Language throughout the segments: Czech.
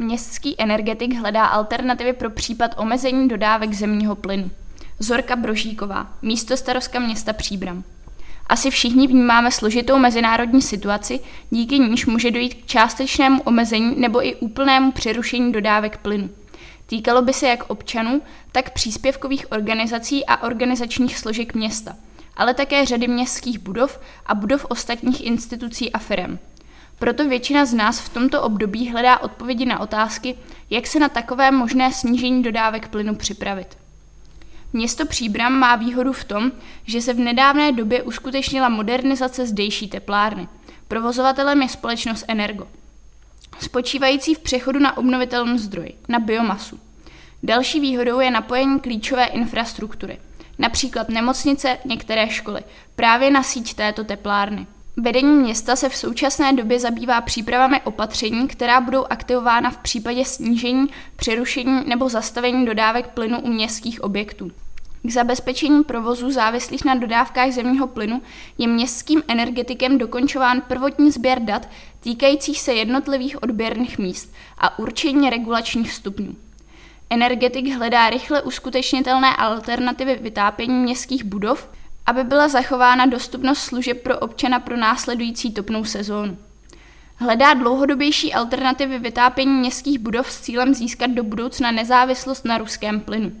Městský energetik hledá alternativy pro případ omezení dodávek zemního plynu. Zorka Brožíková, místo starostka města Příbram. Asi všichni vnímáme složitou mezinárodní situaci, díky níž může dojít k částečnému omezení nebo i úplnému přerušení dodávek plynu. Týkalo by se jak občanů, tak příspěvkových organizací a organizačních složek města, ale také řady městských budov a budov ostatních institucí a firm. Proto většina z nás v tomto období hledá odpovědi na otázky, jak se na takové možné snížení dodávek plynu připravit. Město Příbram má výhodu v tom, že se v nedávné době uskutečnila modernizace zdejší teplárny. Provozovatelem je společnost Energo, spočívající v přechodu na obnovitelný zdroj, na biomasu. Další výhodou je napojení klíčové infrastruktury, například nemocnice, některé školy, právě na síť této teplárny. Vedení města se v současné době zabývá přípravami opatření, která budou aktivována v případě snížení, přerušení nebo zastavení dodávek plynu u městských objektů. K zabezpečení provozu závislých na dodávkách zemního plynu je městským energetikem dokončován prvotní sběr dat týkajících se jednotlivých odběrných míst a určení regulačních stupňů. Energetik hledá rychle uskutečnitelné alternativy vytápění městských budov, aby byla zachována dostupnost služeb pro občana pro následující topnou sezónu. Hledá dlouhodobější alternativy vytápění městských budov s cílem získat do budoucna nezávislost na ruském plynu.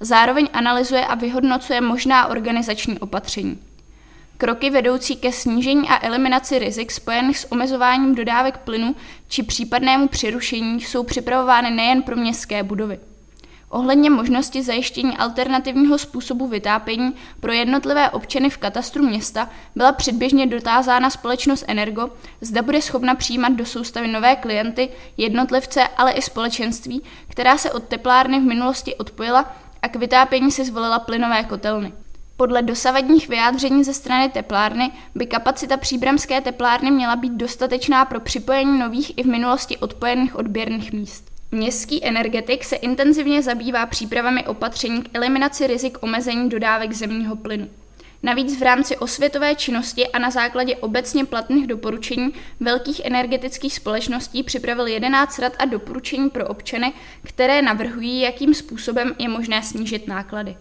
Zároveň analyzuje a vyhodnocuje možná organizační opatření. Kroky vedoucí ke snížení a eliminaci rizik spojených s omezováním dodávek plynu či případnému přerušení jsou připravovány nejen pro městské budovy. Ohledně možnosti zajištění alternativního způsobu vytápění pro jednotlivé občany v katastru města byla předběžně dotázána společnost Energo, zda bude schopna přijímat do soustavy nové klienty, jednotlivce, ale i společenství, která se od teplárny v minulosti odpojila a k vytápění si zvolila plynové kotelny. Podle dosavadních vyjádření ze strany teplárny by kapacita příbramské teplárny měla být dostatečná pro připojení nových i v minulosti odpojených odběrných míst. Městský energetik se intenzivně zabývá přípravami opatření k eliminaci rizik omezení dodávek zemního plynu. Navíc v rámci osvětové činnosti a na základě obecně platných doporučení velkých energetických společností připravil 11 rad a doporučení pro občany, které navrhují, jakým způsobem je možné snížit náklady.